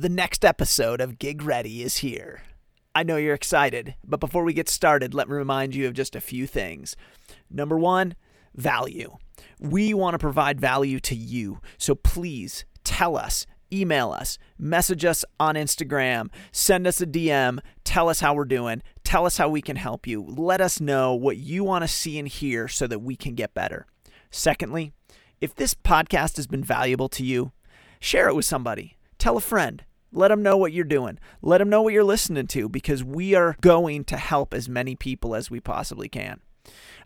The next episode of Gig Ready is here. I know you're excited, but before we get started, let me remind you of just a few things. Number one, value. We want to provide value to you, so please tell us, email us, message us on Instagram, send us a DM, tell us how we're doing, tell us how we can help you. Let us know what you want to see and hear so that we can get better. Secondly, if this podcast has been valuable to you, share it with somebody. Tell a friend. Let them know what you're doing. Let them know what you're listening to because we are going to help as many people as we possibly can.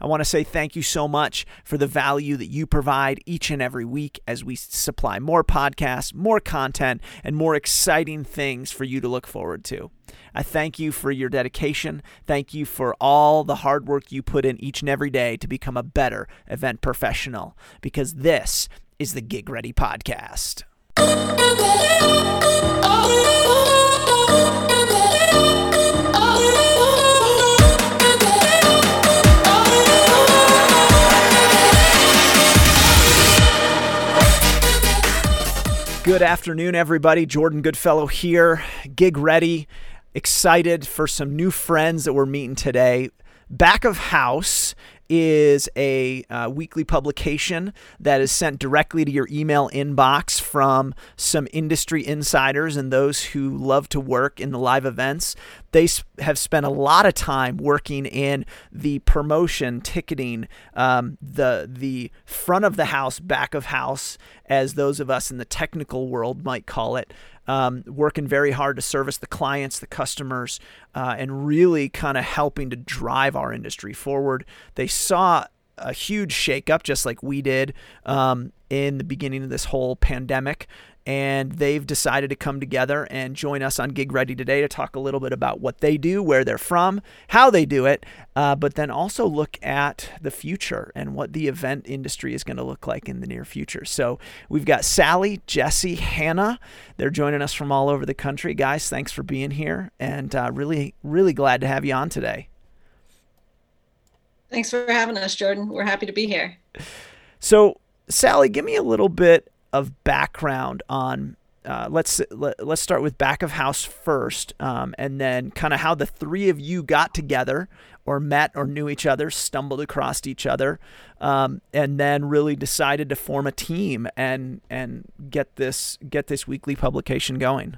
I want to say thank you so much for the value that you provide each and every week as we supply more podcasts, more content, and more exciting things for you to look forward to. I thank you for your dedication. Thank you for all the hard work you put in each and every day to become a better event professional because this is the Gig Ready Podcast. Good afternoon, everybody. Jordan Goodfellow here, gig ready, excited for some new friends that we're meeting today. Back of House is a uh, weekly publication that is sent directly to your email inbox from some industry insiders and those who love to work in the live events. They have spent a lot of time working in the promotion, ticketing, um, the the front of the house, back of house, as those of us in the technical world might call it um, working very hard to service the clients, the customers, uh, and really kind of helping to drive our industry forward. They saw a huge shakeup, just like we did um, in the beginning of this whole pandemic and they've decided to come together and join us on Gig Ready today to talk a little bit about what they do, where they're from, how they do it, uh, but then also look at the future and what the event industry is going to look like in the near future. So we've got Sally, Jesse, Hannah. They're joining us from all over the country. Guys, thanks for being here and uh, really, really glad to have you on today. Thanks for having us, Jordan. We're happy to be here. So, Sally, give me a little bit of background on uh, let's let, us start with back of house first, um, and then kind of how the three of you got together, or met, or knew each other, stumbled across each other, um, and then really decided to form a team and and get this get this weekly publication going.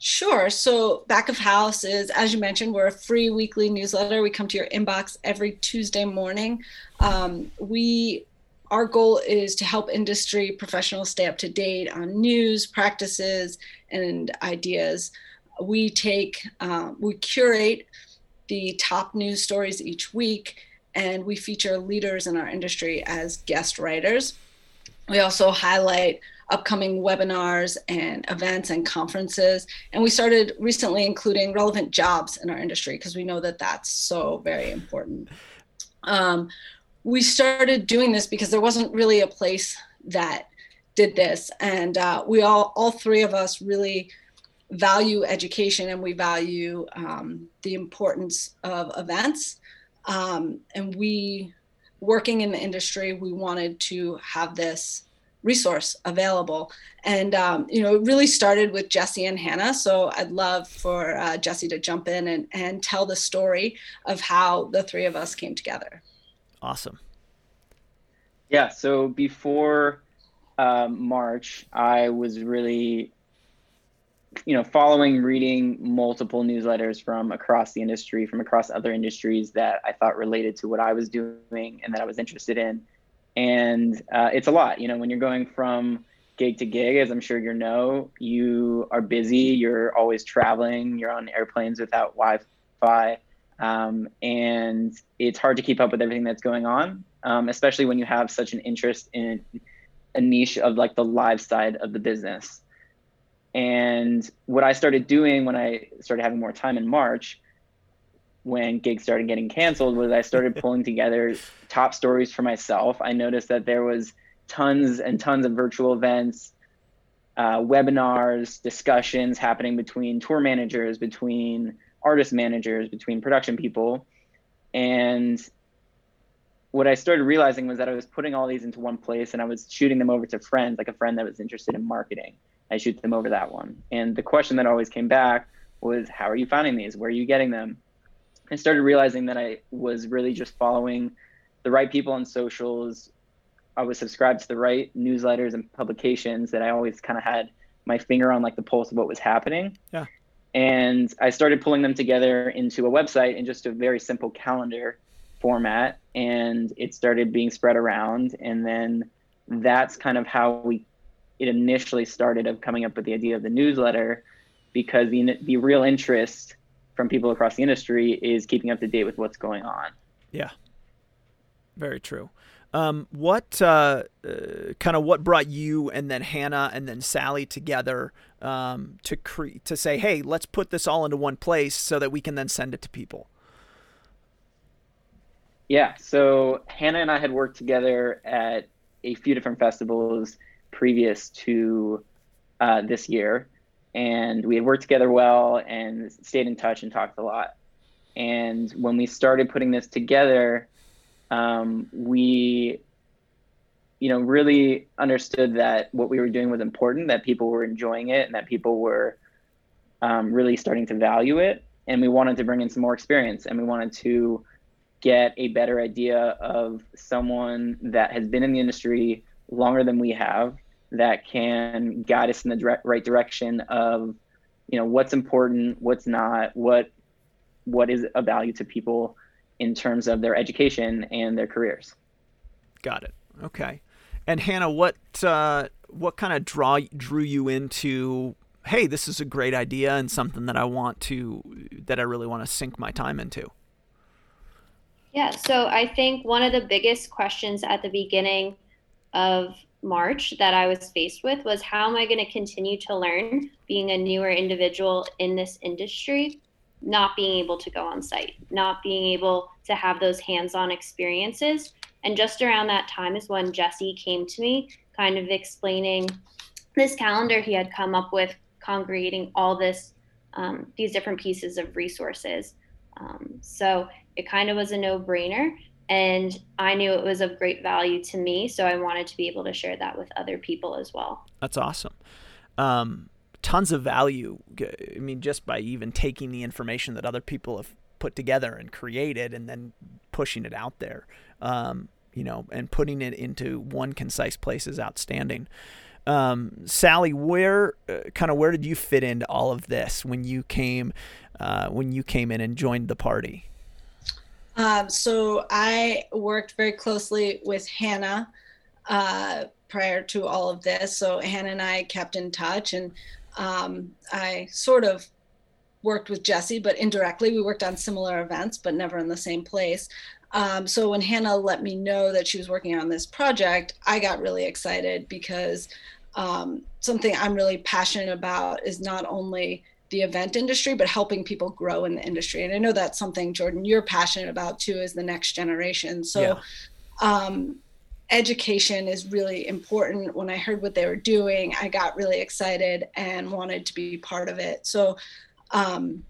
Sure. So, Back of House is, as you mentioned, we're a free weekly newsletter. We come to your inbox every Tuesday morning. Um, we our goal is to help industry professionals stay up to date on news, practices, and ideas. We take, uh, we curate the top news stories each week, and we feature leaders in our industry as guest writers. We also highlight upcoming webinars and events and conferences. And we started recently including relevant jobs in our industry because we know that that's so very important. Um, we started doing this because there wasn't really a place that did this. And uh, we all all three of us really value education and we value um, the importance of events. Um, and we working in the industry we wanted to have this resource available. And um, you know it really started with jesse and hannah. So i'd love for uh, jesse to jump in and, and tell the story of how the three of us came together Awesome. Yeah. So before um, March, I was really, you know, following, reading multiple newsletters from across the industry, from across other industries that I thought related to what I was doing and that I was interested in. And uh, it's a lot, you know, when you're going from gig to gig, as I'm sure you know, you are busy, you're always traveling, you're on airplanes without Wi Fi. Um, and it's hard to keep up with everything that's going on, um, especially when you have such an interest in a niche of like the live side of the business. And what I started doing when I started having more time in March, when gigs started getting canceled, was I started pulling together top stories for myself. I noticed that there was tons and tons of virtual events, uh, webinars, discussions happening between tour managers, between artist managers, between production people. And what I started realizing was that I was putting all these into one place and I was shooting them over to friends, like a friend that was interested in marketing. I shoot them over that one. And the question that always came back was, how are you finding these? Where are you getting them? I started realizing that I was really just following the right people on socials. I was subscribed to the right newsletters and publications that I always kind of had my finger on like the pulse of what was happening. Yeah. And I started pulling them together into a website in just a very simple calendar format. And it started being spread around. And then that's kind of how we it initially started of coming up with the idea of the newsletter because the, the real interest from people across the industry is keeping up to date with what's going on. Yeah. Very true. Um, what uh, uh, kind of what brought you and then Hannah and then Sally together um, to cre- to say, hey, let's put this all into one place so that we can then send it to people? Yeah, so Hannah and I had worked together at a few different festivals previous to uh, this year, and we had worked together well and stayed in touch and talked a lot. And when we started putting this together, um, we you know really understood that what we were doing was important that people were enjoying it and that people were um, really starting to value it. And we wanted to bring in some more experience and we wanted to get a better idea of someone that has been in the industry longer than we have that can guide us in the right direction of you know what's important what's not what what is a value to people in terms of their education and their careers. Got it. Okay. And Hannah, what uh, what kind of draw drew you into? Hey, this is a great idea and something that I want to that I really want to sink my time into. Yeah. So I think one of the biggest questions at the beginning of March that I was faced with was how am I going to continue to learn being a newer individual in this industry not being able to go on site, not being able to have those hands on experiences. And just around that time is when Jesse came to me, kind of explaining this calendar he had come up with, congregating all this, um, these different pieces of resources. Um, so it kind of was a no brainer. And I knew it was of great value to me. So I wanted to be able to share that with other people as well. That's awesome. Um, tons of value. I mean, just by even taking the information that other people have put together and created and then pushing it out there, um, you know, and putting it into one concise place is outstanding. Um, Sally, where uh, kind of where did you fit into all of this when you came uh, when you came in and joined the party? Um, so I worked very closely with Hannah uh, prior to all of this. So Hannah and I kept in touch, and um, I sort of worked with Jesse, but indirectly we worked on similar events, but never in the same place. Um, so when Hannah let me know that she was working on this project, I got really excited because um, something I'm really passionate about is not only the event industry, but helping people grow in the industry. And I know that's something, Jordan, you're passionate about too, is the next generation. So yeah. um, education is really important. When I heard what they were doing, I got really excited and wanted to be part of it. So um,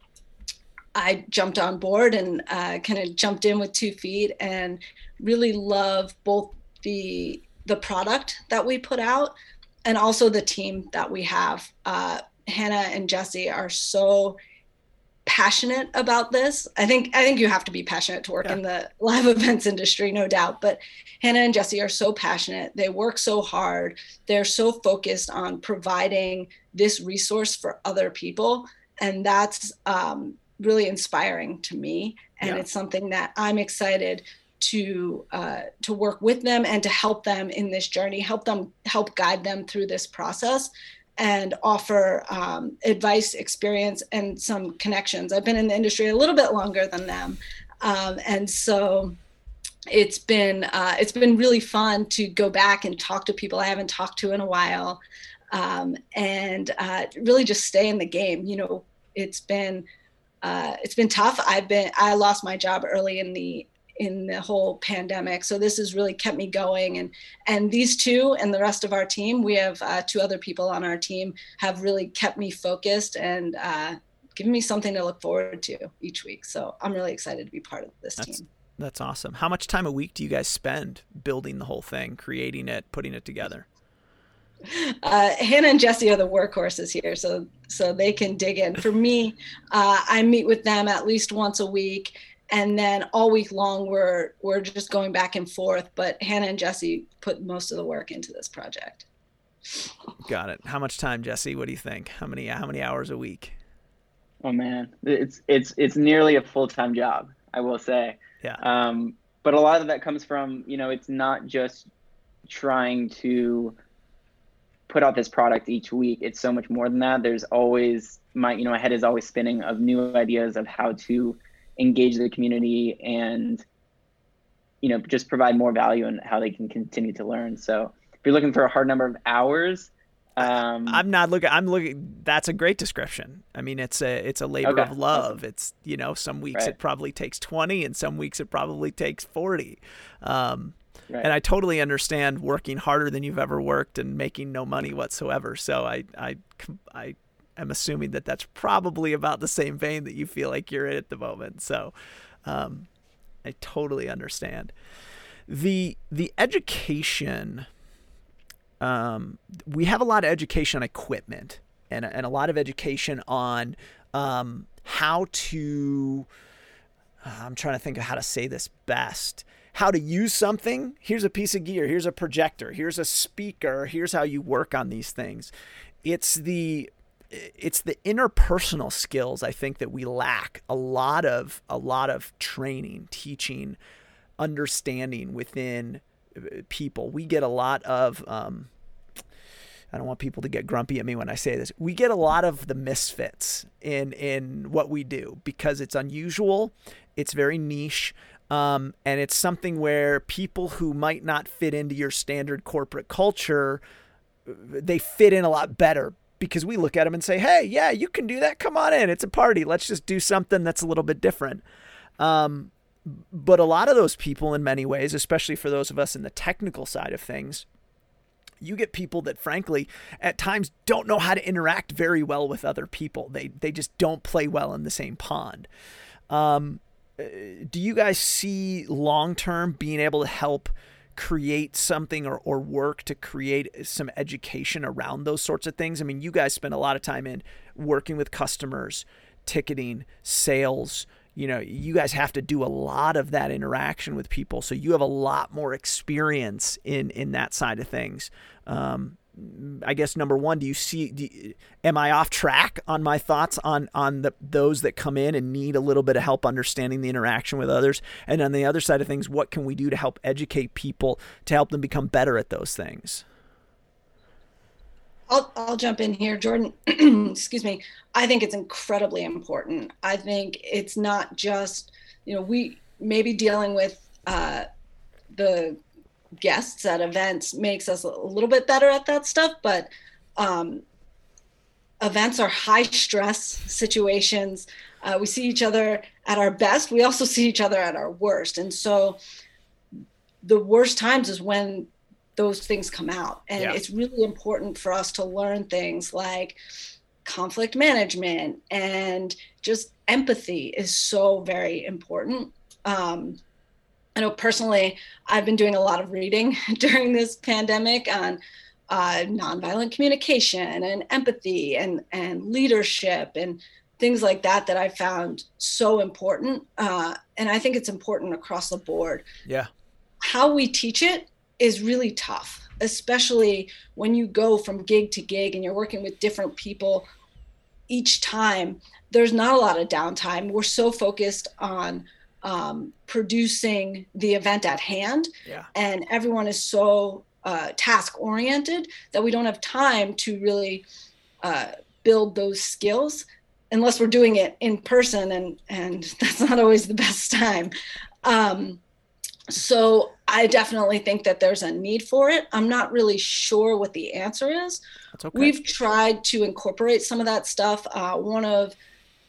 I jumped on board and uh, kind of jumped in with two feet and really love both the the product that we put out and also the team that we have. Uh, Hannah and Jesse are so passionate about this. I think I think you have to be passionate to work yeah. in the live events industry, no doubt. But Hannah and Jesse are so passionate. They work so hard. They're so focused on providing this resource for other people, and that's um, really inspiring to me. And yeah. it's something that I'm excited to uh, to work with them and to help them in this journey, help them help guide them through this process and offer um, advice, experience, and some connections. I've been in the industry a little bit longer than them, um, and so it's been uh, it's been really fun to go back and talk to people I haven't talked to in a while, um, and uh, really just stay in the game. You know, it's been uh, it's been tough. I've been I lost my job early in the in the whole pandemic. So this has really kept me going. And and these two and the rest of our team, we have uh, two other people on our team, have really kept me focused and uh, given me something to look forward to each week. So I'm really excited to be part of this that's, team. That's awesome. How much time a week do you guys spend building the whole thing, creating it, putting it together? uh, Hannah and Jesse are the workhorses here, so so they can dig in. For me, uh, I meet with them at least once a week, and then all week long we're we're just going back and forth. But Hannah and Jesse put most of the work into this project. Got it. How much time, Jesse? What do you think? How many how many hours a week? Oh man, it's it's it's nearly a full time job. I will say. Yeah. Um, but a lot of that comes from you know it's not just trying to put out this product each week. It's so much more than that. There's always my you know my head is always spinning of new ideas of how to engage the community and you know just provide more value and how they can continue to learn. So if you're looking for a hard number of hours, um, I'm not looking. I'm looking. That's a great description. I mean, it's a it's a labor Okay, of love. It's you know, some weeks Right. it probably takes 20, and some weeks it probably takes 40. Um, right. And I totally understand working harder than you've ever worked and making no money whatsoever. So I I I am assuming that that's probably about the same vein that you feel like you're in at the moment. So um, I totally understand. The the education um, we have a lot of education on equipment and, and a lot of education on um, how to uh, i'm trying to think of how to say this best. How to use something. Here's a piece of gear. Here's a projector. Here's a speaker. Here's how you work on these things. It's the it's the interpersonal skills I think that we lack a lot of a lot of training, teaching, understanding within uh, people. We get a lot of um, I don't want people to get grumpy at me when I say this. We get a lot of the misfits in in what we do because it's unusual, it's very niche, um, and it's something where people who might not fit into your standard corporate culture, they fit in a lot better because we look at them and say, "Hey, yeah, you can do that. Come on in. It's a party. Let's just do something that's a little bit different." Um, but a lot of those people, in many ways, especially for those of us in the technical side of things, you get people that frankly at times don't know how to interact very well with other people. They they just don't play well in the same pond. Um, uh, do you guys see long term being able to help create something or, or work to create some education around those sorts of things? I mean, you guys spend a lot of time in working with customers, ticketing, sales. You know, you guys have to do a lot of that interaction with people, so you have a lot more experience in in that side of things. Um, I guess number one, do you see? Do am I off track on my thoughts on on the those that come in and need a little bit of help understanding the interaction with others? And on the other side of things, what can we do to help educate people to help them become better at those things? I'll, I'll jump in here, Jordan. Excuse me. I think it's incredibly important. I think it's not just, you know, we maybe dealing with uh, the guests at events makes us a little bit better at that stuff, but um, events are high stress situations. Uh, we see each other at our best. We also see each other at our worst. And so the worst times is when those things come out. And Yeah. it's really important for us to learn things like conflict management and just empathy is so very important. Um, I know personally, I've been doing a lot of reading during this pandemic on uh, nonviolent communication and empathy and, and leadership and things like that that I found so important. Uh, and I think it's important across the board Yeah, how we teach it is really tough, especially when you go from gig to gig and you're working with different people each time. There's not a lot of downtime. We're so focused on um, producing the event at hand, yeah, and everyone is so uh, task oriented that we don't have time to really uh, build those skills unless we're doing it in person, and and that's not always the best time. Um, so I definitely think that there's a need for it. I'm not really sure what the answer is. okay. We've tried to incorporate some of that stuff. Uh, one of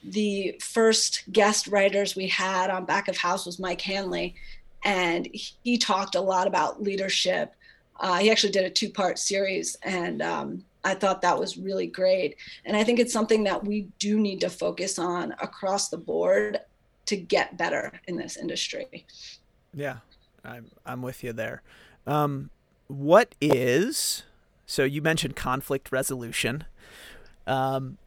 the first guest writers we had on Back of House was Mike Hanley, and he talked a lot about leadership. Uh, he actually did a two part series, and um, I thought that was really great. And I think it's something that we do need to focus on across the board to get better in this industry. Yeah, I'm I'm with you there. Um, what is So you mentioned conflict resolution. Um,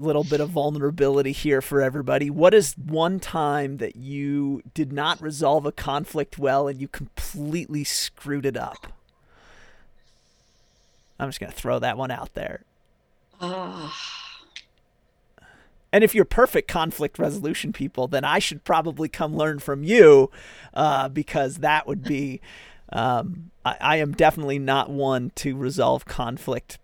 little bit of vulnerability here for everybody. What is one time that you did not resolve a conflict well and you completely screwed it up? I'm just going to throw that one out there. Uh, and if you're perfect conflict resolution people, then I should probably come learn from you uh, because that would be. Um, I, I am definitely not one to resolve conflict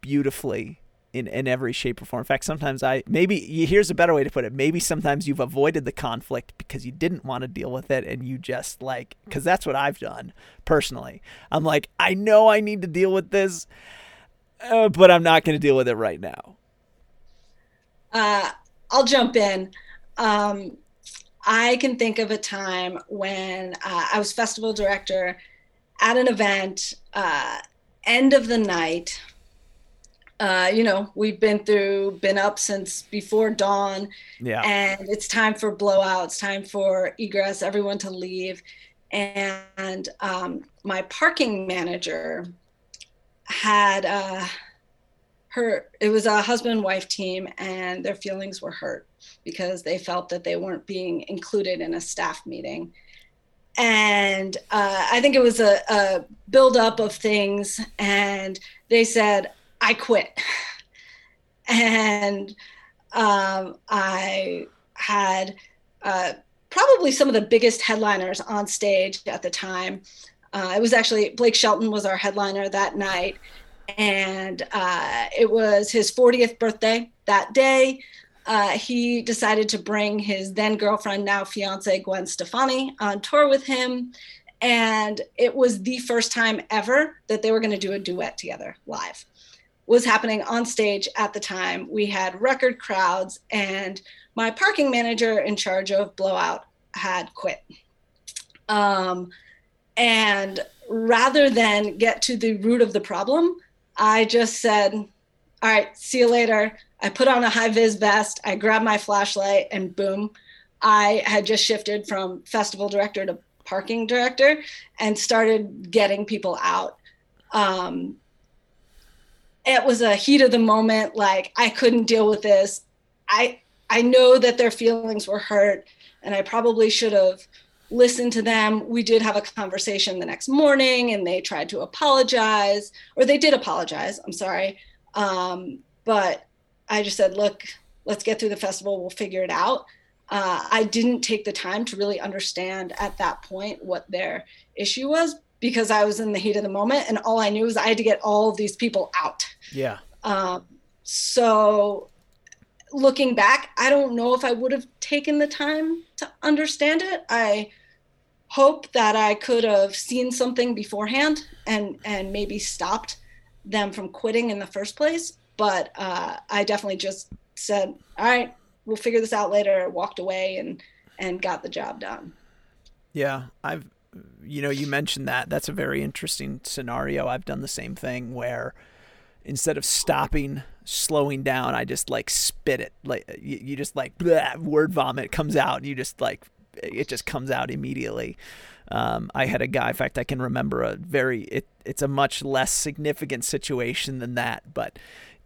beautifully in, in every shape or form. In fact, sometimes I maybe here's a better way to put it. Maybe sometimes you've avoided the conflict because you didn't want to deal with it and you just like cuz that's what I've done personally. I'm like, I know I need to deal with this, uh, but I'm not going to deal with it right now. Uh, I'll jump in. Um, I can think of a time when uh, I was festival director at an event, uh, end of the night uh, you know, we've been through, been up since before dawn. Yeah. And it's time for blowouts, time for egress, everyone to leave. And um, my parking manager had uh, her, it was a husband wife team, and their feelings were hurt because they felt that they weren't being included in a staff meeting. And uh, I think it was a, a buildup of things. And they said, I quit. And um, I had uh, probably some of the biggest headliners on stage at the time. Uh, it was actually Blake Shelton was our headliner that night, and uh, it was his 40th birthday that day. Uh, he decided to bring his then girlfriend, now fiance Gwen Stefani, on tour with him, and it was the first time ever that they were going to do a duet together live was happening on stage at the time. We had record crowds, and my parking manager in charge of Blowout had quit. Um, and rather than get to the root of the problem, I just said, All right, see you later. I put on a high vis vest, I grabbed my flashlight, and boom, I had just shifted from festival director to parking director and started getting people out. Um, it was a heat of the moment like i couldn't deal with this. I i know that their feelings were hurt and i probably should have listened to them. We did have a conversation the next morning and they tried to apologize or they did apologize i'm sorry. Um, but i just said look let's get through the festival. We'll figure it out. Uh, i didn't take the time to really understand at that point what their issue was because I was in the heat of the moment and all I knew was I had to get all of these people out. Yeah. Um, so looking back, I don't know if I would have taken the time to understand it. I hope that I could have seen something beforehand and and maybe stopped them from quitting in the first place. But uh, I definitely just said, "All right, we'll figure this out later." Walked away and and got the job done. Yeah, I've you know, you mentioned that. That's a very interesting scenario. I've done the same thing where instead of stopping, slowing down, I just like spit it. Like you, you just like word vomit comes out, and you just like it just comes out immediately. Um, I had a guy. In fact, I can remember a very. It, it's a much less significant situation than that, but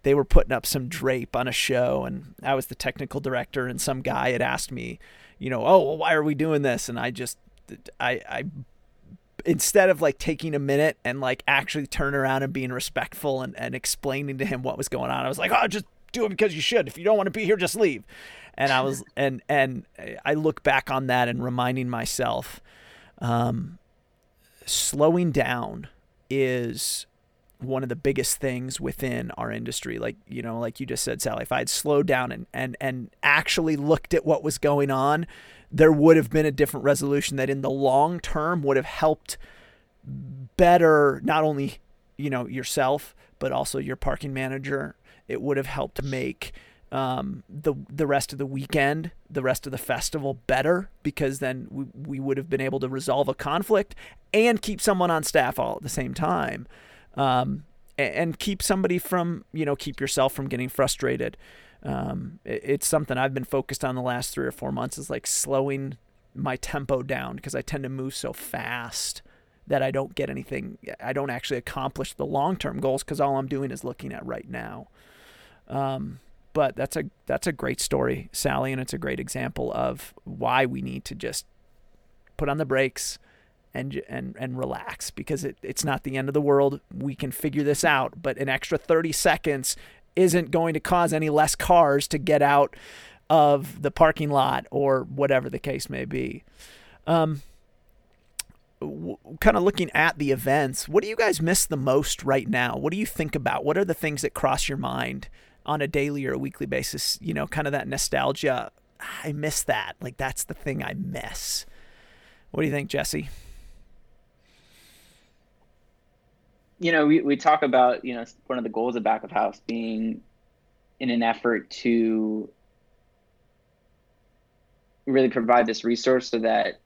they were putting up some drape on a show, and I was the technical director, and some guy had asked me, you know, oh, well, why are we doing this? And I just I, I instead of like taking a minute and like actually turn around and being respectful and, and explaining to him what was going on, I was like, oh, just do it because you should. If you don't want to be here, just leave. And I was, and, and I look back on that and reminding myself, um, slowing down is one of the biggest things within our industry. Like, you know, like you just said, Sally, if I had slowed down and, and, and actually looked at what was going on, there would have been a different resolution that in the long term would have helped better not only, you know, yourself, but also your parking manager. It would have helped make um, the the rest of the weekend, the rest of the festival better because then we, we would have been able to resolve a conflict and keep someone on staff all at the same time um, and keep somebody from you know keep yourself from getting frustrated. Um, it, it's something I've been focused on the last three or four months is like slowing my tempo down because I tend to move so fast that I don't get anything. I don't actually accomplish the long term goals because all I'm doing is looking at right now. Um, but that's a that's a great story, Sally, and it's a great example of why we need to just put on the brakes and and and relax because it, it's not the end of the world. We can figure this out, but an extra 30 seconds isn't going to cause any less cars to get out of the parking lot or whatever the case may be. Um, w- kind of looking at the events, what do you guys miss the most right now? What do you think about? What are the things that cross your mind on a daily or a weekly basis? You know, kind of that nostalgia. I miss that. Like that's the thing I miss. What do you think, Jesse? You know, we, we talk about, you know, one of the goals of Back of House being in an effort to really provide this resource so that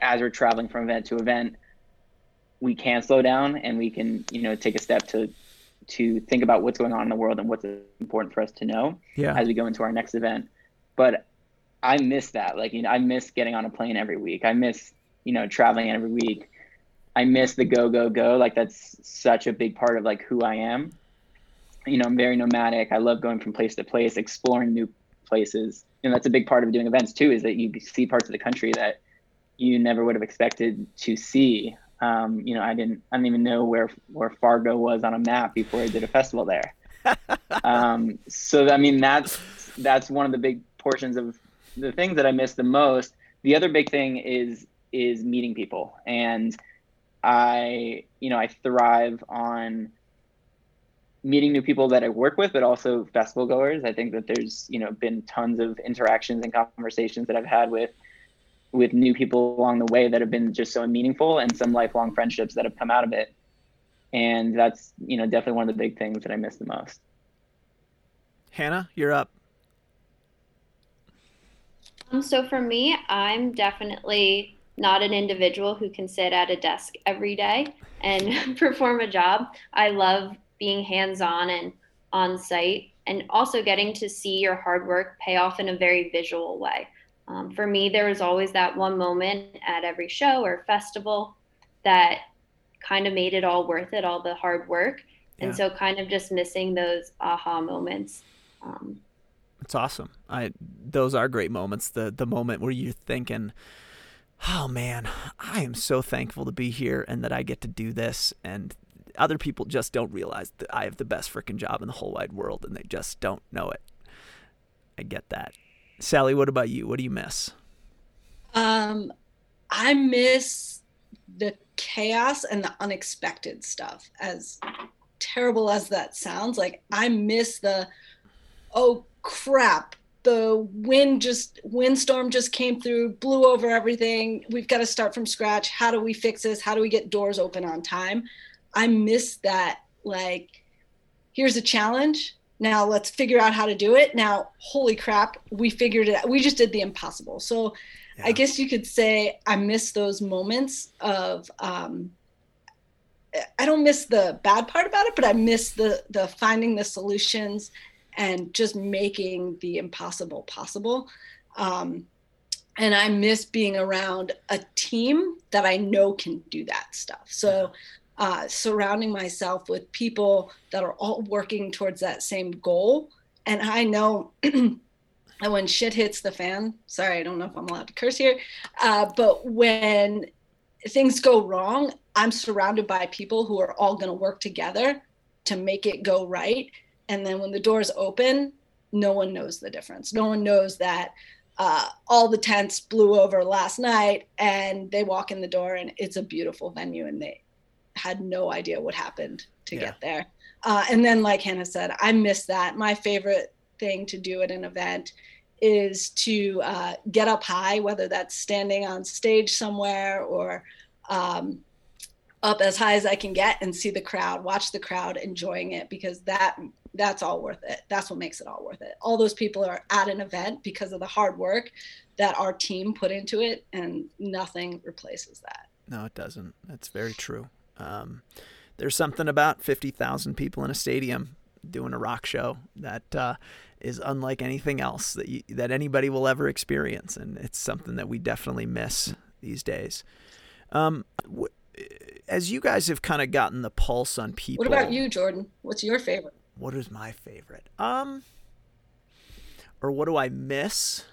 as we're traveling from event to event, we can slow down and we can, you know, take a step to to think about what's going on in the world and what's important for us to know yeah. as we go into our next event. But I miss that. Like, you know, I miss getting on a plane every week. I miss, you know, traveling every week. I miss the go go go. Like that's such a big part of like who I am. You know, I'm very nomadic. I love going from place to place, exploring new places. And that's a big part of doing events too, is that you see parts of the country that you never would have expected to see. Um, you know, I didn't, I didn't even know where where Fargo was on a map before I did a festival there. um, so I mean, that's that's one of the big portions of the things that I miss the most. The other big thing is is meeting people and I, you know, I thrive on meeting new people that I work with, but also festival goers. I think that there's, you know, been tons of interactions and conversations that I've had with with new people along the way that have been just so meaningful and some lifelong friendships that have come out of it. And that's, you know, definitely one of the big things that I miss the most. Hannah, you're up. Um, so for me, I'm definitely not an individual who can sit at a desk every day and perform a job. I love being hands on and on site and also getting to see your hard work pay off in a very visual way. Um, for me, there was always that one moment at every show or festival that kind of made it all worth it, all the hard work. Yeah. And so, kind of just missing those aha moments. Um, it's awesome. I those are great moments. The the moment where you're thinking, oh man, I am so thankful to be here and that I get to do this. And other people just don't realize that I have the best freaking job in the whole wide world and they just don't know it. I get that. Sally, what about you? What do you miss? Um, I miss the chaos and the unexpected stuff. As terrible as that sounds, like I miss the oh crap, the wind just windstorm just came through blew over everything. We've got to start from scratch. How do we fix this? How do we get doors open on time? I miss that like here's a challenge. Now let's figure out how to do it. Now holy crap we figured it out. We just did the impossible. So yeah. i guess you could say i miss those moments of um, i don't miss the bad part about it but i miss the the finding the solutions and just making the impossible possible. Um, and I miss being around a team that I know can do that stuff. So, uh, surrounding myself with people that are all working towards that same goal. And I know that when shit hits the fan, sorry, I don't know if I'm allowed to curse here, uh, but when things go wrong, I'm surrounded by people who are all going to work together to make it go right and then when the doors open no one knows the difference. No one knows that uh, all the tents blew over last night and they walk in the door and it's a beautiful venue and they had no idea what happened to yeah. get there. Uh, and then like hannah said i miss that. My favorite thing to do at an event is to uh, get up high whether that's standing on stage somewhere or um, up as high as i can get and see the crowd watch the crowd enjoying it because that that's all worth it. That's what makes it all worth it. All those people are at an event because of the hard work that our team put into it, and nothing replaces that. No, it doesn't. That's very true. Um, there's something about 50,000 people in a stadium doing a rock show that uh, is unlike anything else that you, that anybody will ever experience, and it's something that we definitely miss these days. Um, as you guys have kind of gotten the pulse on people. What about you, Jordan? What's your favorite? What is my favorite? Um, or what do I miss?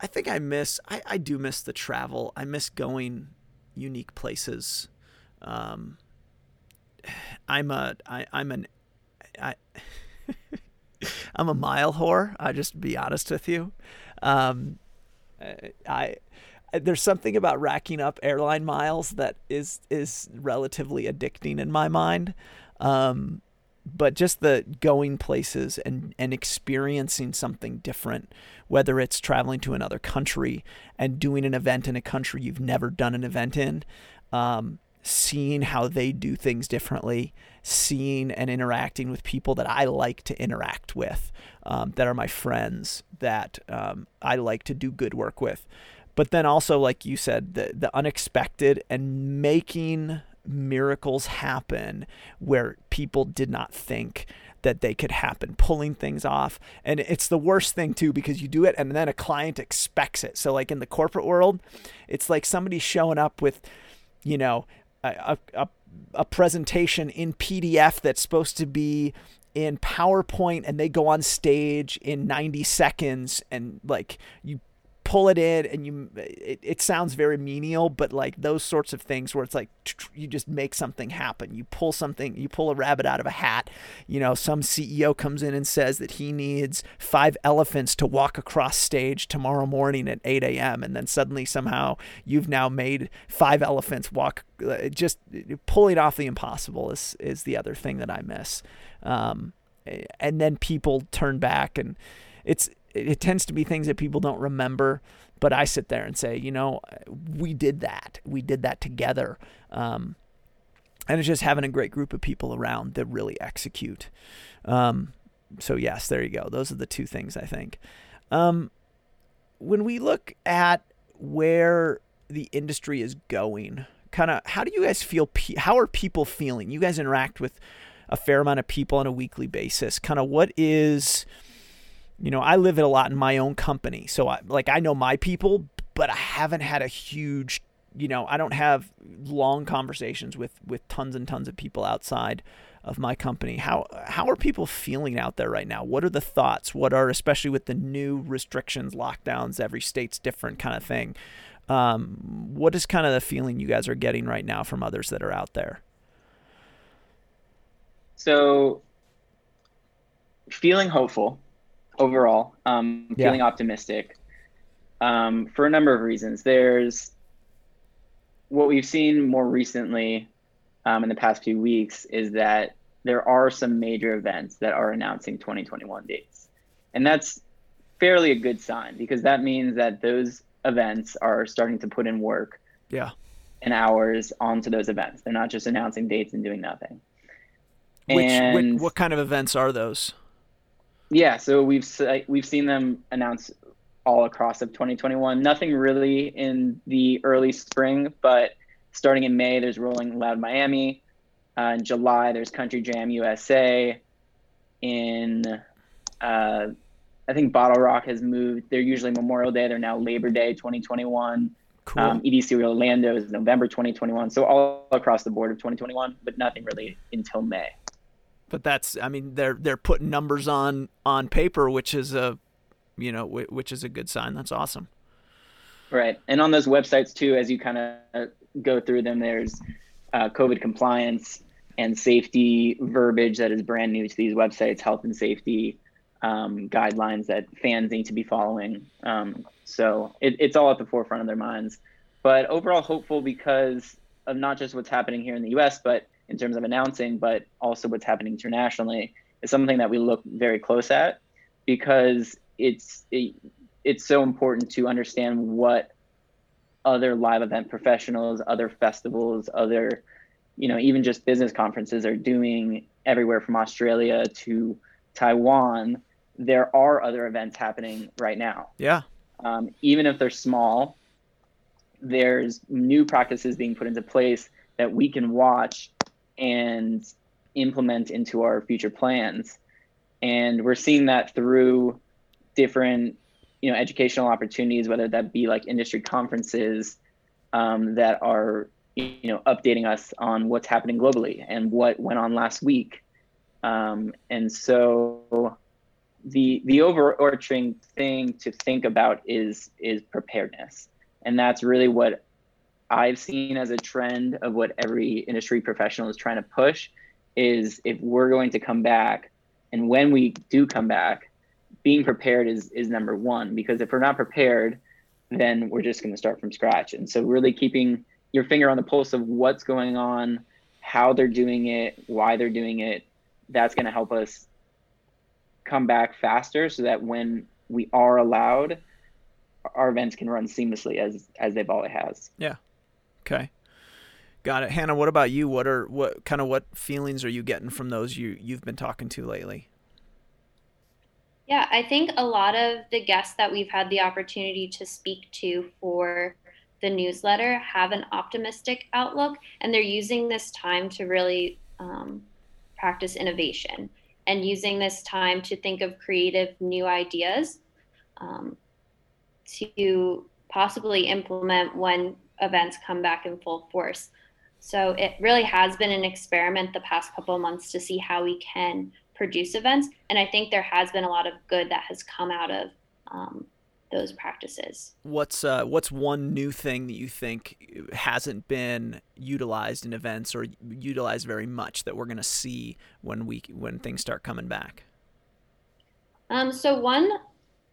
I think I miss. I, I do miss the travel. I miss going unique places. Um, I'm a I, I'm an I I'm a mile whore. I just be honest with you. Um, I there's something about racking up airline miles that is is relatively addicting in my mind. Um, but just the going places and and experiencing something different, whether it's traveling to another country and doing an event in a country you've never done an event in, um, seeing how they do things differently, seeing and interacting with people that I like to interact with, um, that are my friends, that um, I like to do good work with. But then also, like you said, the, the unexpected and making miracles happen where people did not think that they could happen, pulling things off. And it's the worst thing too because you do it and then a client expects it. So like in the corporate world, it's like somebody showing up with, you know, a, a, a presentation in PDF that's supposed to be in PowerPoint and they go on stage in 90 seconds and like you pull it in and you it, it sounds very menial but like those sorts of things where it's like you just make something happen. You pull something you pull a rabbit out of a hat. You know some ceo comes in and says that he needs five elephants to walk across stage tomorrow morning at 8 a.m and then suddenly somehow you've now made five elephants walk uh, just pulling off the impossible is is the other thing that i miss. Um, and then people turn back and it's it tends to be things that people don't remember but i sit there and say you know we did that. We did that together. Um, and it's just having a great group of people around that really execute. Um, so yes there you go. Those are the two things i think. Um, when we look at where the industry is going kind of how do you guys feel how are people feeling? You guys interact with a fair amount of people on a weekly basis. Kind of what is you know, I live it a lot in my own company. So I like I know my people, but I haven't had a huge, you know, I don't have long conversations with with tons and tons of people outside of my company. How how are people feeling out there right now? What are the thoughts? What are especially with the new restrictions, lockdowns, every state's different kind of thing. Um, what is kind of the feeling you guys are getting right now from others that are out there? So, feeling hopeful overall, um, yeah. feeling optimistic um, for a number of reasons. There's what we've seen more recently um, in the past few weeks is that there are some major events that are announcing 2021 dates. And that's fairly a good sign because that means that those events are starting to put in work yeah. and hours onto those events. They're not just announcing dates and doing nothing. Which, and, which what kind of events are those? Yeah, so we've we've seen them announce all across of 2021. Nothing really in the early spring, but starting in May, there's Rolling Loud Miami. Uh, in July, there's Country Jam USA. In uh, I think Bottle Rock has moved. They're usually Memorial Day. They're now Labor Day 2021. Cool. Um, EDC Orlando is November 2021. So all across the board of 2021, but nothing really until May but that's I mean they're they're putting numbers on on paper, which is a you know which is a good sign. That's awesome. Right, and on those websites too, as you kind of go through them, there's uh, COVID compliance and safety verbiage that is brand new to these websites, health and safety um, guidelines that fans need to be following. Um, so it, it's all at the forefront of their minds. But overall, hopeful because of not just what's happening here in the U.S., but in terms of announcing, but also what's happening internationally is something that we look very close at because it's it, it's so important to understand what other live event professionals, other festivals, other you know even just business conferences are doing everywhere from Australia to Taiwan. There are other events happening right now. Yeah. Um, even if they're small, there's new practices being put into place that we can watch and implement into our future plans. And we're seeing that through different, you know, educational opportunities, whether that be like industry conferences um, that are you know updating us on what's happening globally and what went on last week um, and so the the overarching thing to think about is is preparedness and that's really what i've seen as a trend of what every industry professional is trying to push is if we're going to come back and when we do come back being prepared is is number one because if we're not prepared then we're just going to start from scratch. And so really keeping your finger on the pulse of what's going on how they're doing it why they're doing it that's going to help us come back faster so that when we are allowed our events can run seamlessly as as they've always has. Yeah okay. Got it. Hannah what about you? What are what kind of what feelings are you getting from those you you've been talking to lately? Yeah i think a lot of the guests that we've had the opportunity to speak to for the newsletter have an optimistic outlook and they're using this time to really um, practice innovation and using this time to think of creative new ideas um, to possibly implement when events come back in full force. So it really has been an experiment the past couple of months to see how we can produce events. And I think there has been a lot of good that has come out of um, those practices. What's uh, what's one new thing that you think hasn't been utilized in events or utilized very much that we're going to see when we when things start coming back? Um, so one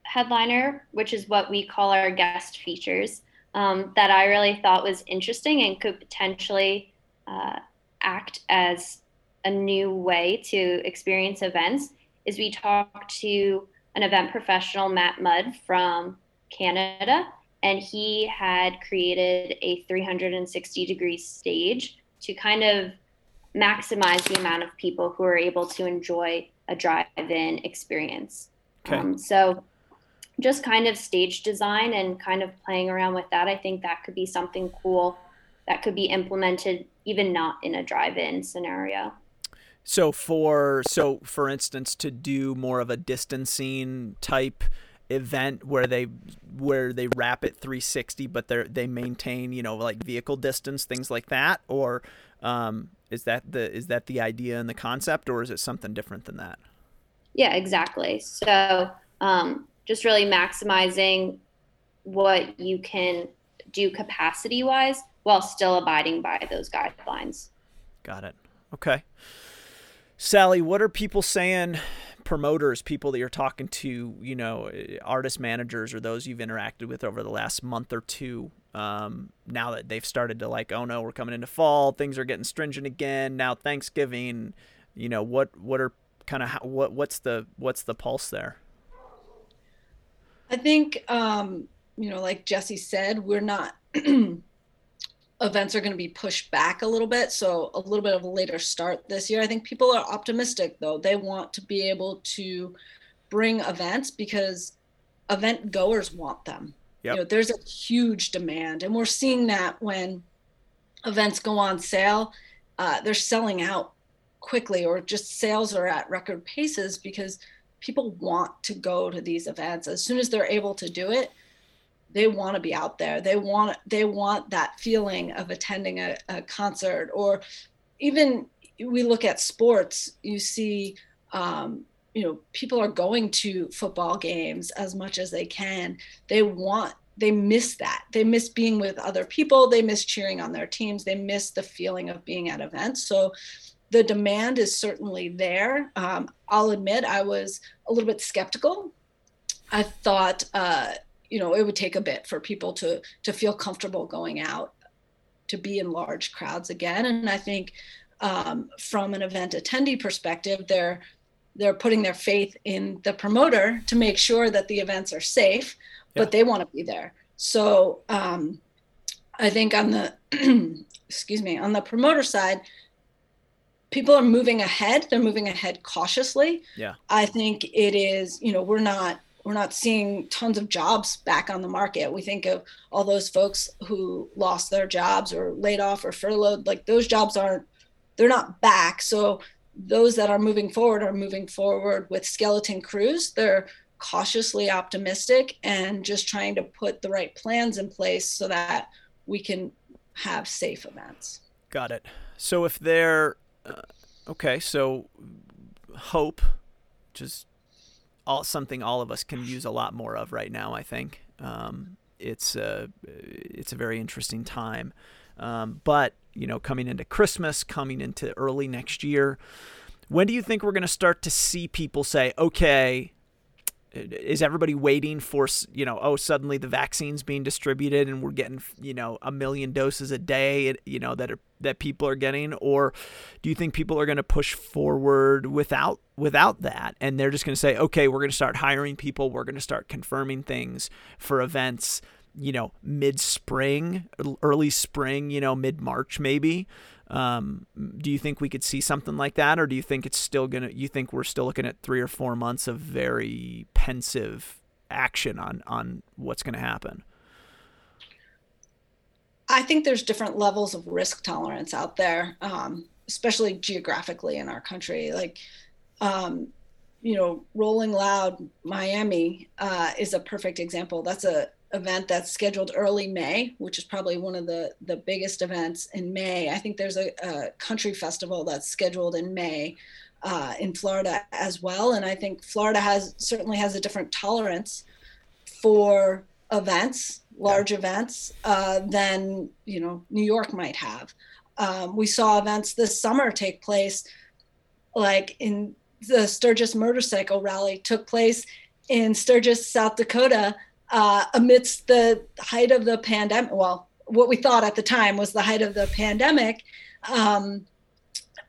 headliner, which is what we call our guest features, um, that I really thought was interesting and could potentially uh, act as a new way to experience events, is we talked to an event professional, Matt Mudd from Canada, and he had created a 360 degree stage to kind of maximize the amount of people who are able to enjoy a drive-in experience. Okay. Um, so just kind of stage design and kind of playing around with that, I think that could be something cool that could be implemented even not in a drive-in scenario. So for so for instance, to do more of a distancing type event where they where they wrap it 360 but they they maintain you know like vehicle distance things like that? Or um, is that the is that the idea and the concept or is it something different than that? Yeah exactly. So um, just really maximizing what you can do capacity wise while still abiding by those guidelines got it okay Sally, what are people saying? Promoters, people that you're talking to, you know, artist managers or those you've interacted with over the last month or two. Um, now that they've started to like, oh no, we're coming into fall, things are getting stringent again. Now Thanksgiving, you know, what what are kind of what what's the what's the pulse there? I think, um, you know, like Jesse said, we're not events are going to be pushed back a little bit. So a little bit of a later start this year. I think people are optimistic though. They want to be able to bring events because event goers want them. Yep. You know, there's a huge demand, and we're seeing that when events go on sale, uh, they're selling out quickly, or just sales are at record paces because people want to go to these events. As soon as they're able to do it they want to be out there. They want they want that feeling of attending a, a concert or even we look at sports you see um, you know people are going to football games as much as they can. They want they miss that. They miss being with other people. They miss cheering on their teams. They miss the feeling of being at events. So the demand is certainly there. Um, i'll admit i was a little bit skeptical. I thought uh, you know it would take a bit for people to to feel comfortable going out to be in large crowds again. And i think um, from an event attendee perspective they're they're putting their faith in the promoter to make sure that the events are safe yeah. but they want to be there. So um, i think on the excuse me on the promoter side people are moving ahead they're moving ahead cautiously yeah i think it is you know we're not we're not seeing tons of jobs back on the market. We think of all those folks who lost their jobs or laid off or furloughed, like those jobs aren't, they're not back. So those that are moving forward are moving forward with skeleton crews. They're cautiously optimistic and just trying to put the right plans in place so that we can have safe events. Got it. So if they're uh, okay, so hope, just all something all of us can use a lot more of right now. I think um, it's a it's a very interesting time, um, but you know, coming into Christmas, coming into early next year, when do you think we're going to start to see people say, okay? Is everybody waiting for you know oh suddenly the vaccine's being distributed and we're getting you know a million doses a day you know that are that people are getting? Or do you think people are going to push forward without without that? And they're just going to say okay we're going to start hiring people. We're going to start confirming things for events you know mid spring early spring you know mid march maybe um, do you think we could see something like that, or do you think it's still gonna? You think we're still looking at three or four months of very pensive action on on what's going to happen? I think there's different levels of risk tolerance out there, um, especially geographically in our country. Like, um, you know, Rolling Loud Miami uh, is a perfect example. That's a event that's scheduled early May, which is probably one of the the biggest events in May. I think there's a, a country festival that's scheduled in May uh, in Florida as well, and I think Florida has certainly has a different tolerance for events, large yeah. events, uh, than you know New York might have. Um, we saw events this summer take place, like in the Sturgis Motorcycle Rally took place in Sturgis, South Dakota uh, amidst the height of the pandemic. Well, what we thought at the time was the height of the pandemic. Um,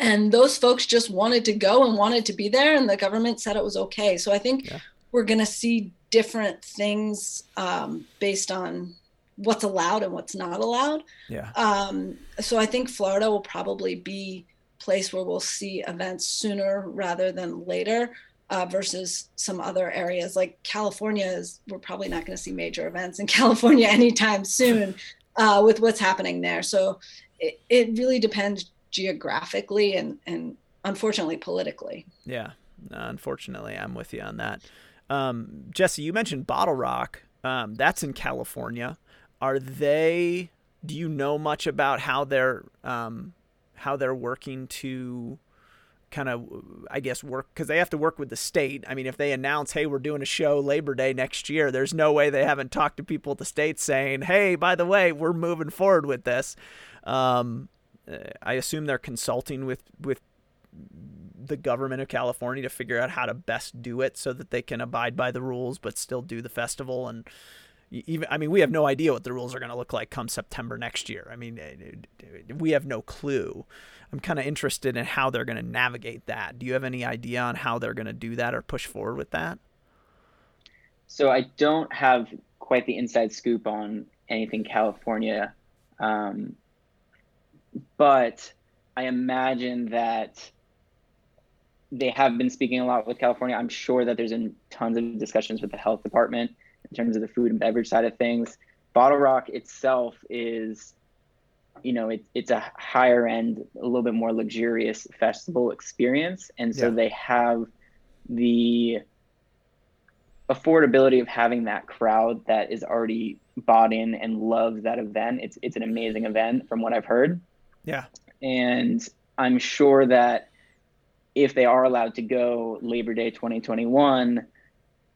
and those folks just wanted to go and wanted to be there, and the government said it was okay. So I think yeah. we're going to see different things um, based on what's allowed and what's not allowed. Yeah. Um, so I think Florida will probably be place where we'll see events sooner rather than later uh, versus some other areas like California is we're probably not going to see major events in California anytime soon uh, with what's happening there. So it, it really depends geographically and, and unfortunately politically. Yeah, unfortunately, I'm with you on that. Um, Jesse, you mentioned Bottle Rock. Um, that's in California. Are they? Do you know much about how they're um, how they're working to kind of i guess work because they have to work with the state i mean if they announce hey we're doing a show labor day next year there's no way they haven't talked to people at the state saying hey by the way we're moving forward with this um, eh, i assume they're consulting with with the government of california to figure out how to best do it so that they can abide by the rules but still do the festival and even I mean we have no idea what the rules are going to look like come September next year. I mean eh, eh, we have no clue. I'm kind of interested in how they're going to navigate that. Do you have any idea on how they're going to do that or push forward with that? So I don't have quite the inside scoop on anything California, um, but I imagine that they have been speaking a lot with California. I'm sure that there's been tons of discussions with the health department in terms of the food and beverage side of things. Bottle Rock itself is you know it, it's a higher end a little bit more luxurious festival experience. And so yeah. they have the affordability of having that crowd that is already bought in and loves that event. It's it's an amazing event from what i've heard. Yeah. And i'm sure that if they are allowed to go labor day 2021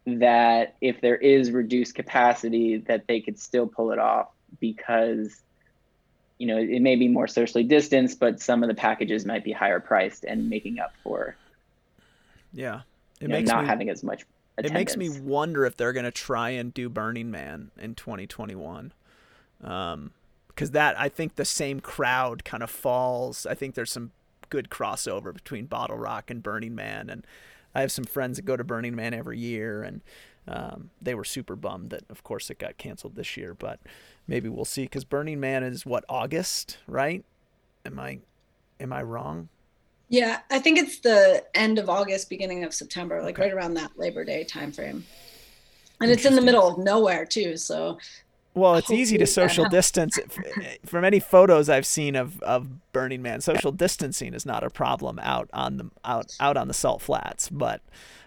that if there is reduced capacity that they could still pull it off because you know, it may be more socially distanced, but some of the packages might be higher priced and making up for yeah, it makes know, not me, having as much. Attendance. It makes me wonder if they're going to try and do Burning Man in 2021. Um, because that I think the same crowd kind of falls. I think there's some good crossover between Bottle Rock and Burning Man, and I have some friends that go to Burning Man every year, and um, they were super bummed that, of course, it got canceled this year. But maybe we'll see because Burning Man is what August, right? Am I am I wrong? Yeah, I think it's the end of August, beginning of September, like okay. right around that Labor Day timeframe. And it's in the middle of nowhere too, so well, it's easy to social distance. From any photos I've seen of, of Burning Man, social distancing is not a problem out on the out out on the salt flats. But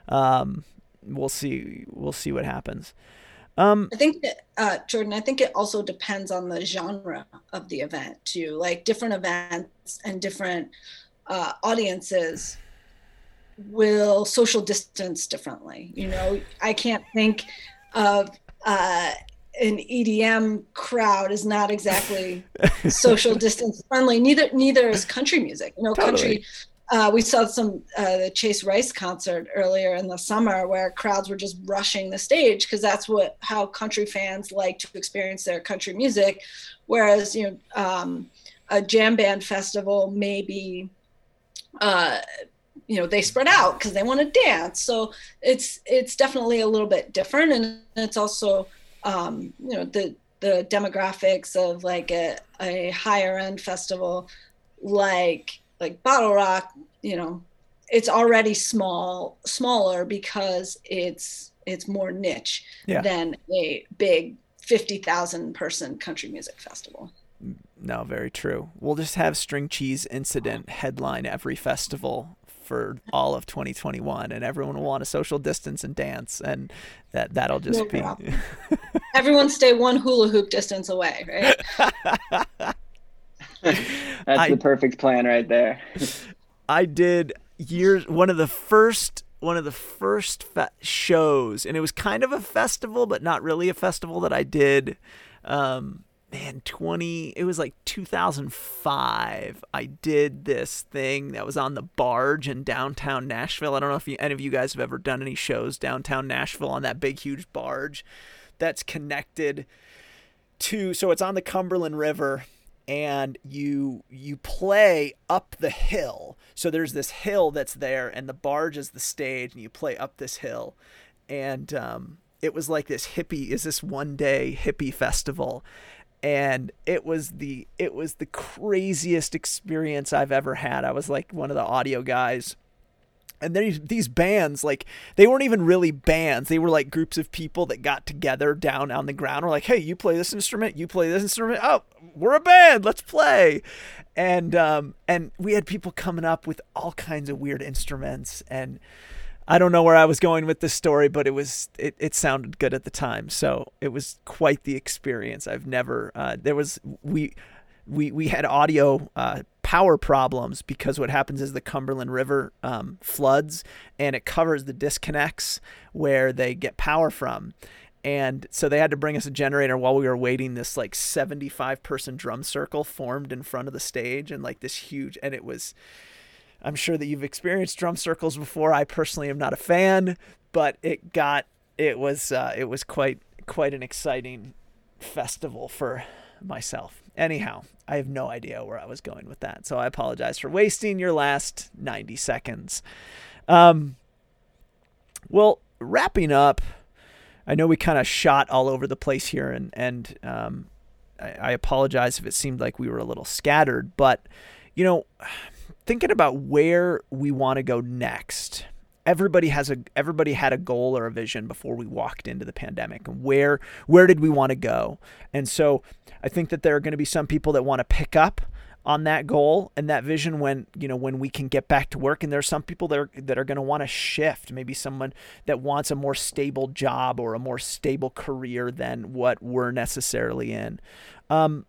um, we'll see we'll see what happens. Um, I think that, uh, Jordan, I think it also depends on the genre of the event too. Like different events and different uh, audiences will social distance differently. You know, I can't think of uh, an EDM crowd is not exactly social distance friendly. Neither neither is country music. You know, totally. country. Uh, we saw some uh, the Chase Rice concert earlier in the summer where crowds were just rushing the stage because that's what how country fans like to experience their country music, whereas you know um, a jam band festival may be uh, you know they spread out because they want to dance. So it's it's definitely a little bit different and it's also um, you know the the demographics of like a, a higher end festival like like bottle rock you know it's already small smaller because it's it's more niche yeah. than a big 50,000 person country music festival. No very true. We'll just have string cheese incident headline every festival for all of 2021 and everyone will want to social distance and dance and that that'll just no be everyone stay one hula hoop distance away right that's I, the perfect plan right there. I did years one of the first one of the first fe- shows and it was kind of a festival but not really a festival that i did. Um, man 20 it was like 2005 i did this thing that was on the barge in downtown nashville. I don't know if you, any of you guys have ever done any shows downtown nashville on that big huge barge that's connected to so it's on the cumberland river and you you play up the hill so there's this hill that's there and the barge is the stage and you play up this hill and um, it was like this hippie is this one day hippie festival and it was the it was the craziest experience I've ever had. I was like one of the audio guys. And then these bands, like they weren't even really bands. They were like groups of people that got together down on the ground. We're like, "Hey, you play this instrument. You play this instrument. Oh, we're a band. Let's play." And um, and we had people coming up with all kinds of weird instruments and I don't know where I was going with this story, but it was it, it sounded good at the time, so it was quite the experience. I've never uh, there was we we we had audio uh, power problems because what happens is the Cumberland River um, floods and it covers the disconnects where they get power from. And so they had to bring us a generator while we were waiting. This like 75 person drum circle formed in front of the stage and like this huge, and it was, I'm sure that you've experienced drum circles before. I personally am not a fan, but it got it was uh, it was quite quite an exciting festival for myself. Anyhow, I have no idea where I was going with that, so I apologize for wasting your last 90 seconds. Um, well, wrapping up, I know we kind of shot all over the place here, and and um, I, I apologize if it seemed like we were a little scattered, but you know thinking about where we want to go next everybody has a everybody had a goal or a vision before we walked into the pandemic and where where did we want to go? And so i think that there are going to be some people that want to pick up on that goal and that vision when you know when we can get back to work. And there are some people that are that are going to want to shift. Maybe someone that wants a more stable job or a more stable career than what we're necessarily in. Um,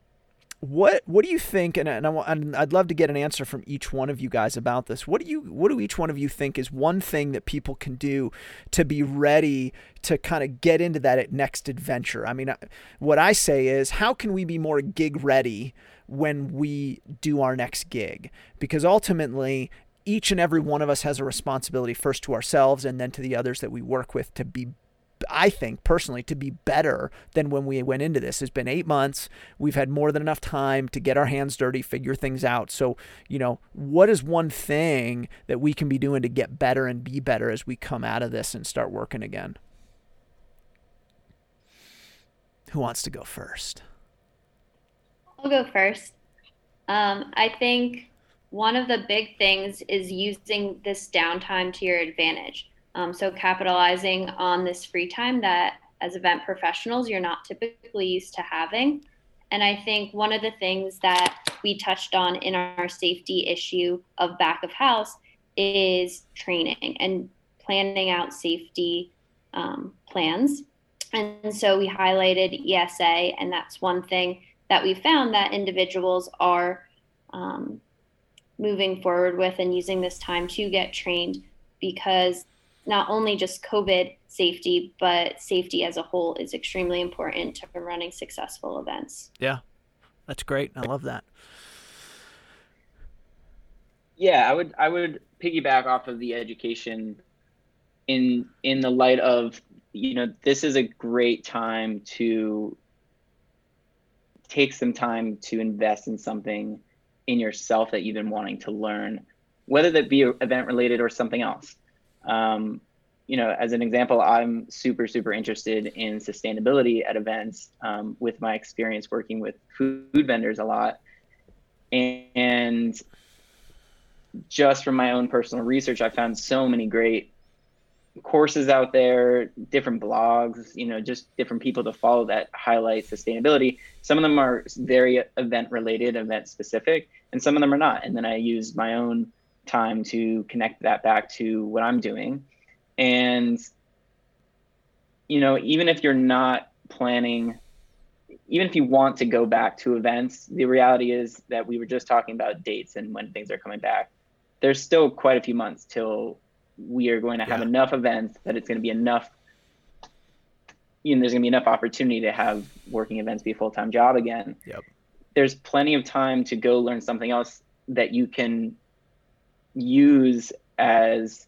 what what do you think and, and, I, and I'd love to get an answer from each one of you guys about this. What do you what do each one of you think is one thing that people can do to be ready to kind of get into that next adventure? I mean what I say is how can we be more gig ready when we do our next gig? Because ultimately each and every one of us has a responsibility first to ourselves and then to the others that we work with to be I think personally to be better than when we went into this. It's been eight months. We've had more than enough time to get our hands dirty, figure things out. So, you know, what is one thing that we can be doing to get better and be better as we come out of this and start working again? Who wants to go first? I'll go first. Um, I think one of the big things is using this downtime to your advantage. Um, so capitalizing on this free time that as event professionals you're not typically used to having. And I think one of the things that we touched on in our safety issue of back of house is training and planning out safety um, plans. And so we highlighted ESA, and that's one thing that we found that individuals are um, moving forward with and using this time to get trained because not only just COVID safety, but safety as a whole is extremely important to running successful events. Yeah, that's great. I love that. Yeah, I would I would piggyback off of the education in in the light of you know this is a great time to take some time to invest in something in yourself that you've been wanting to learn, whether that be event related or something else. Um, you know, as an example, I'm super, super interested in sustainability at events um, with my experience working with food vendors a lot. And just from my own personal research, I found so many great courses out there, different blogs, you know, just different people to follow that highlight sustainability. Some of them are very event related, event specific, and some of them are not. And then I use my own time to connect that back to what I'm doing. And, you know, even if you're not planning, even if you want to go back to events, the reality is that we were just talking about dates and when things are coming back. There's still quite a few months till we are going to have yeah. enough events that it's going to be enough you know, there's going to be enough opportunity to have working events be a full-time job again. Yep. There's plenty of time to go learn something else that you can use as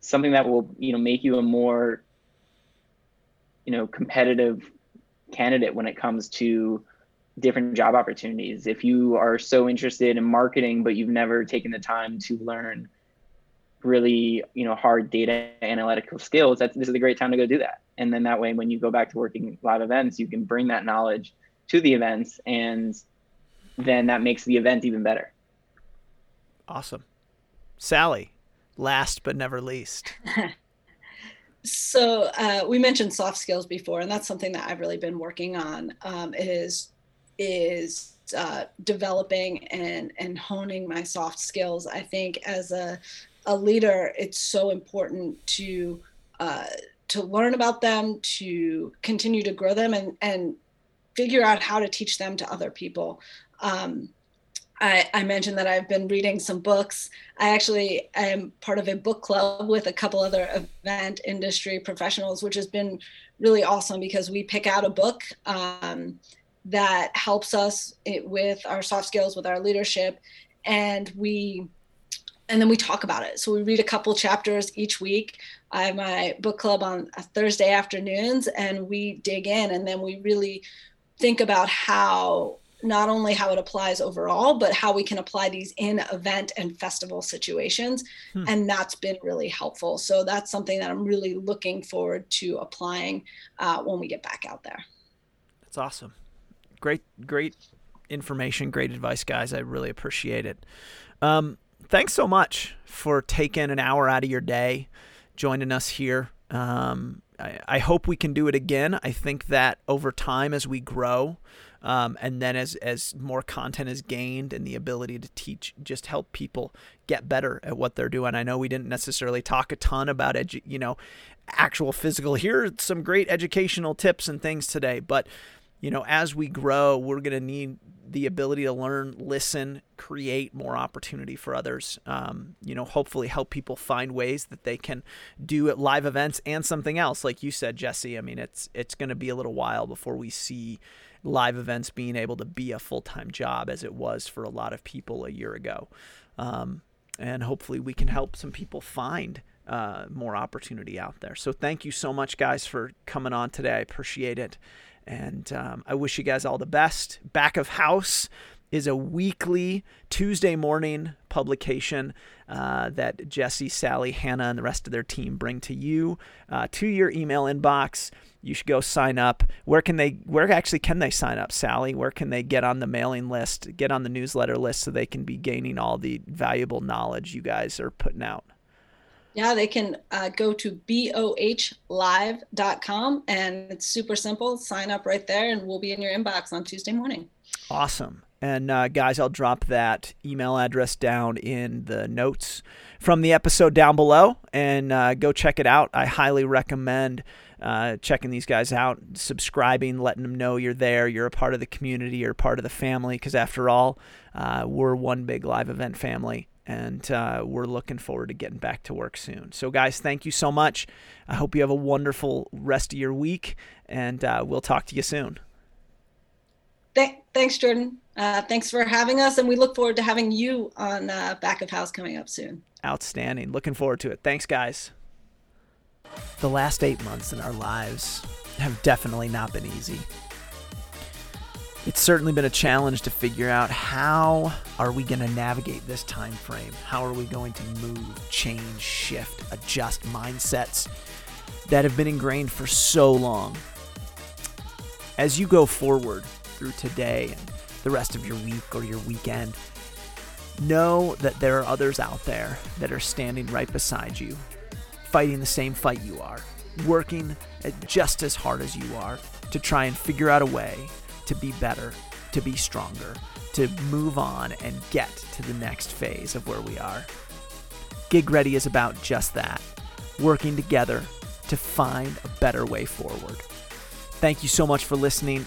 something that will, you know, make you a more, you know, competitive candidate when it comes to different job opportunities. If you are so interested in marketing, but you've never taken the time to learn really you know hard data analytical skills that's this is a great time to go do that. And then that way when you go back to working live events you can bring that knowledge to the events and then that makes the event even better. Awesome sally last but never least so uh, we mentioned soft skills before and that's something that i've really been working on um, is is uh, developing and and honing my soft skills i think as a a leader, it's so important to uh, to learn about them, to continue to grow them, and and figure out how to teach them to other people. Um, I, I, mentioned that I've been reading some books. I actually am part of a book club with a couple other event industry professionals, which has been really awesome because we pick out a book um, that helps us it, with our soft skills, with our leadership, and we and then we talk about it. So we read a couple chapters each week. I have my book club on Thursday afternoons, and we dig in, and then we really think about how not only how it applies overall, but how we can apply these in event and festival situations. Hmm. And that's been really helpful. So that's something that I'm really looking forward to applying uh, when we get back out there. That's awesome. Great, great information, great advice, guys. I really appreciate it. Um, thanks so much for taking an hour out of your day, joining us here. Um, I, I, hope we can do it again. I think that over time, as we grow, um, and then as as more content is gained and the ability to teach, just help people get better at what they're doing. I know we didn't necessarily talk a ton about edu- you know, actual physical. Here are some great educational tips and things today, but you know, as we grow, we're going to need the ability to learn, listen, create more opportunity for others. Um, you know, hopefully help people find ways that they can do at live events and something else. Like you said, Jesse. I mean, it's it's going to be a little while before we see live events being able to be a full time job as it was for a lot of people a year ago. Um, and hopefully we can help some people find uh, more opportunity out there. So thank you so much, guys, for coming on today. I appreciate it. And um, I wish you guys all the best. Back of House is a weekly Tuesday morning publication uh, that Jesse, Sally, Hannah, and the rest of their team bring to you uh, to your email inbox. You should go sign up. Where can they? Where actually can they sign up, Sally? Where can they get on the mailing list, get on the newsletter list, so they can be gaining all the valuable knowledge you guys are putting out? Yeah, they can uh, go to bohlive.com and it's super simple. Sign up right there and we'll be in your inbox on Tuesday morning. Awesome. And uh, guys, I'll drop that email address down in the notes from the episode down below and uh, go check it out. I highly recommend uh, checking these guys out, subscribing, letting them know you're there, you're a part of the community, you're a part of the family, because after all, uh, we're one big live event family. And uh, we're looking forward to getting back to work soon. So, guys, thank you so much. I hope you have a wonderful rest of your week, and uh, we'll talk to you soon. Th- thanks, Jordan. Uh, thanks for having us, and we look forward to having you on uh, Back of House coming up soon. Outstanding. Looking forward to it. Thanks, guys. The last eight months in our lives have definitely not been easy. It's certainly been a challenge to figure out how are we going to navigate this time frame? How are we going to move, change, shift, adjust mindsets that have been ingrained for so long? As you go forward through today and the rest of your week or your weekend, know that there are others out there that are standing right beside you, fighting the same fight you are, working just as hard as you are to try and figure out a way to be better, to be stronger, to move on and get to the next phase of where we are. Gig Ready is about just that working together to find a better way forward. Thank you so much for listening,